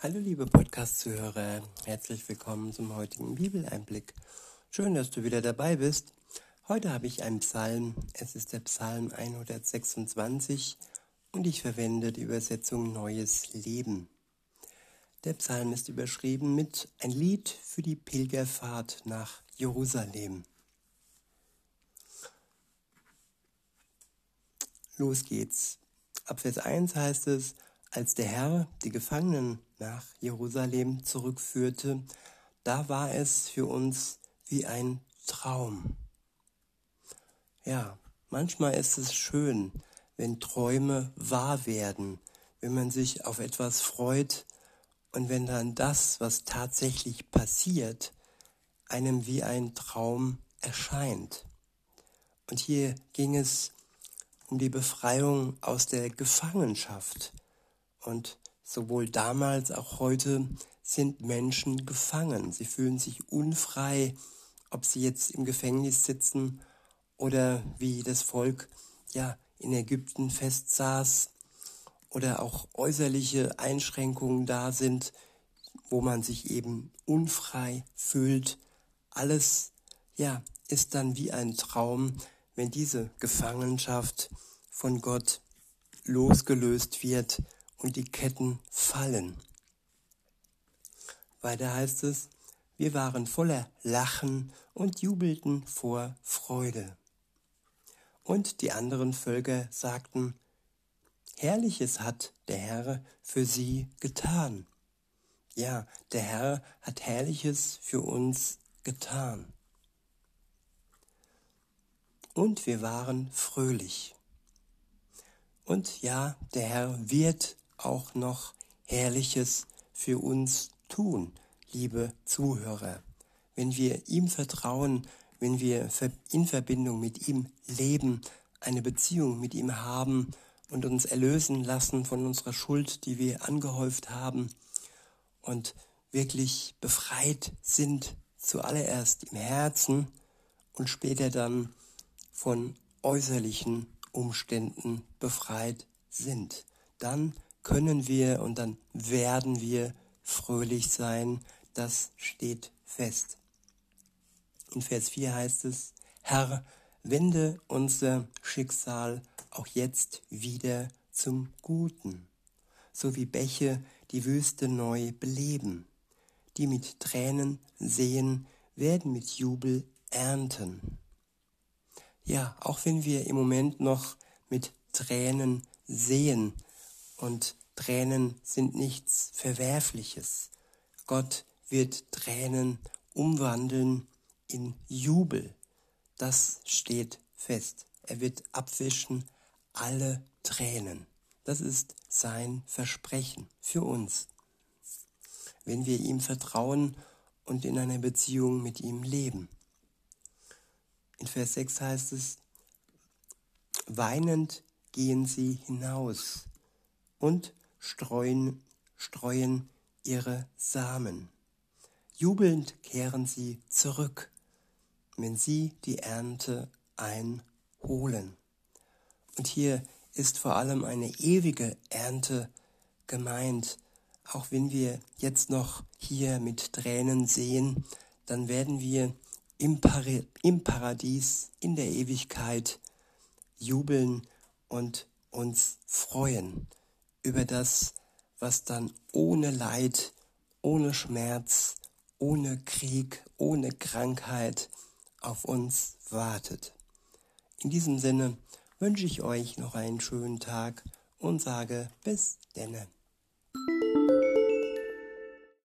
Hallo liebe Podcast-Zuhörer, herzlich willkommen zum heutigen Bibeleinblick. Schön, dass du wieder dabei bist. Heute habe ich einen Psalm, es ist der Psalm 126 und ich verwende die Übersetzung Neues Leben. Der Psalm ist überschrieben mit Ein Lied für die Pilgerfahrt nach Jerusalem. Los geht's. Ab Vers 1 heißt es, als der Herr die Gefangenen nach Jerusalem zurückführte, da war es für uns wie ein Traum. Ja, manchmal ist es schön, wenn Träume wahr werden, wenn man sich auf etwas freut und wenn dann das, was tatsächlich passiert, einem wie ein Traum erscheint. Und hier ging es um die Befreiung aus der Gefangenschaft. Und sowohl damals als auch heute sind Menschen gefangen. Sie fühlen sich unfrei, ob sie jetzt im Gefängnis sitzen oder wie das Volk ja in Ägypten festsaß oder auch äußerliche Einschränkungen da sind, wo man sich eben unfrei fühlt. Alles ja ist dann wie ein Traum, wenn diese Gefangenschaft von Gott losgelöst wird und die Ketten fallen. Weiter heißt es, wir waren voller Lachen und jubelten vor Freude. Und die anderen Völker sagten, Herrliches hat der Herr für sie getan. Ja, der Herr hat Herrliches für uns getan. Und wir waren fröhlich. Und ja, der Herr wird auch noch Herrliches für uns tun, liebe Zuhörer. Wenn wir ihm vertrauen, wenn wir in Verbindung mit ihm leben, eine Beziehung mit ihm haben und uns erlösen lassen von unserer Schuld, die wir angehäuft haben und wirklich befreit sind, zuallererst im Herzen und später dann von äußerlichen Umständen befreit sind. Dann können wir und dann werden wir fröhlich sein. Das steht fest. In Vers 4 heißt es, Herr, wende unser Schicksal auch jetzt wieder zum Guten, so wie Bäche die Wüste neu beleben. Die mit Tränen sehen, werden mit Jubel ernten. Ja, auch wenn wir im Moment noch mit Tränen sehen, und Tränen sind nichts Verwerfliches. Gott wird Tränen umwandeln in Jubel. Das steht fest. Er wird abwischen alle Tränen. Das ist sein Versprechen für uns. Wenn wir ihm vertrauen und in einer Beziehung mit ihm leben. In Vers 6 heißt es, weinend gehen sie hinaus und streuen, streuen ihre Samen. Jubelnd kehren sie zurück, wenn sie die Ernte einholen. Und hier ist vor allem eine ewige Ernte gemeint. Auch wenn wir jetzt noch hier mit Tränen sehen, dann werden wir im, Pari im Paradies, in der Ewigkeit jubeln und uns freuen über das, was dann ohne Leid, ohne Schmerz, ohne Krieg, ohne Krankheit auf uns wartet. In diesem Sinne wünsche ich euch noch einen schönen Tag und sage bis denne.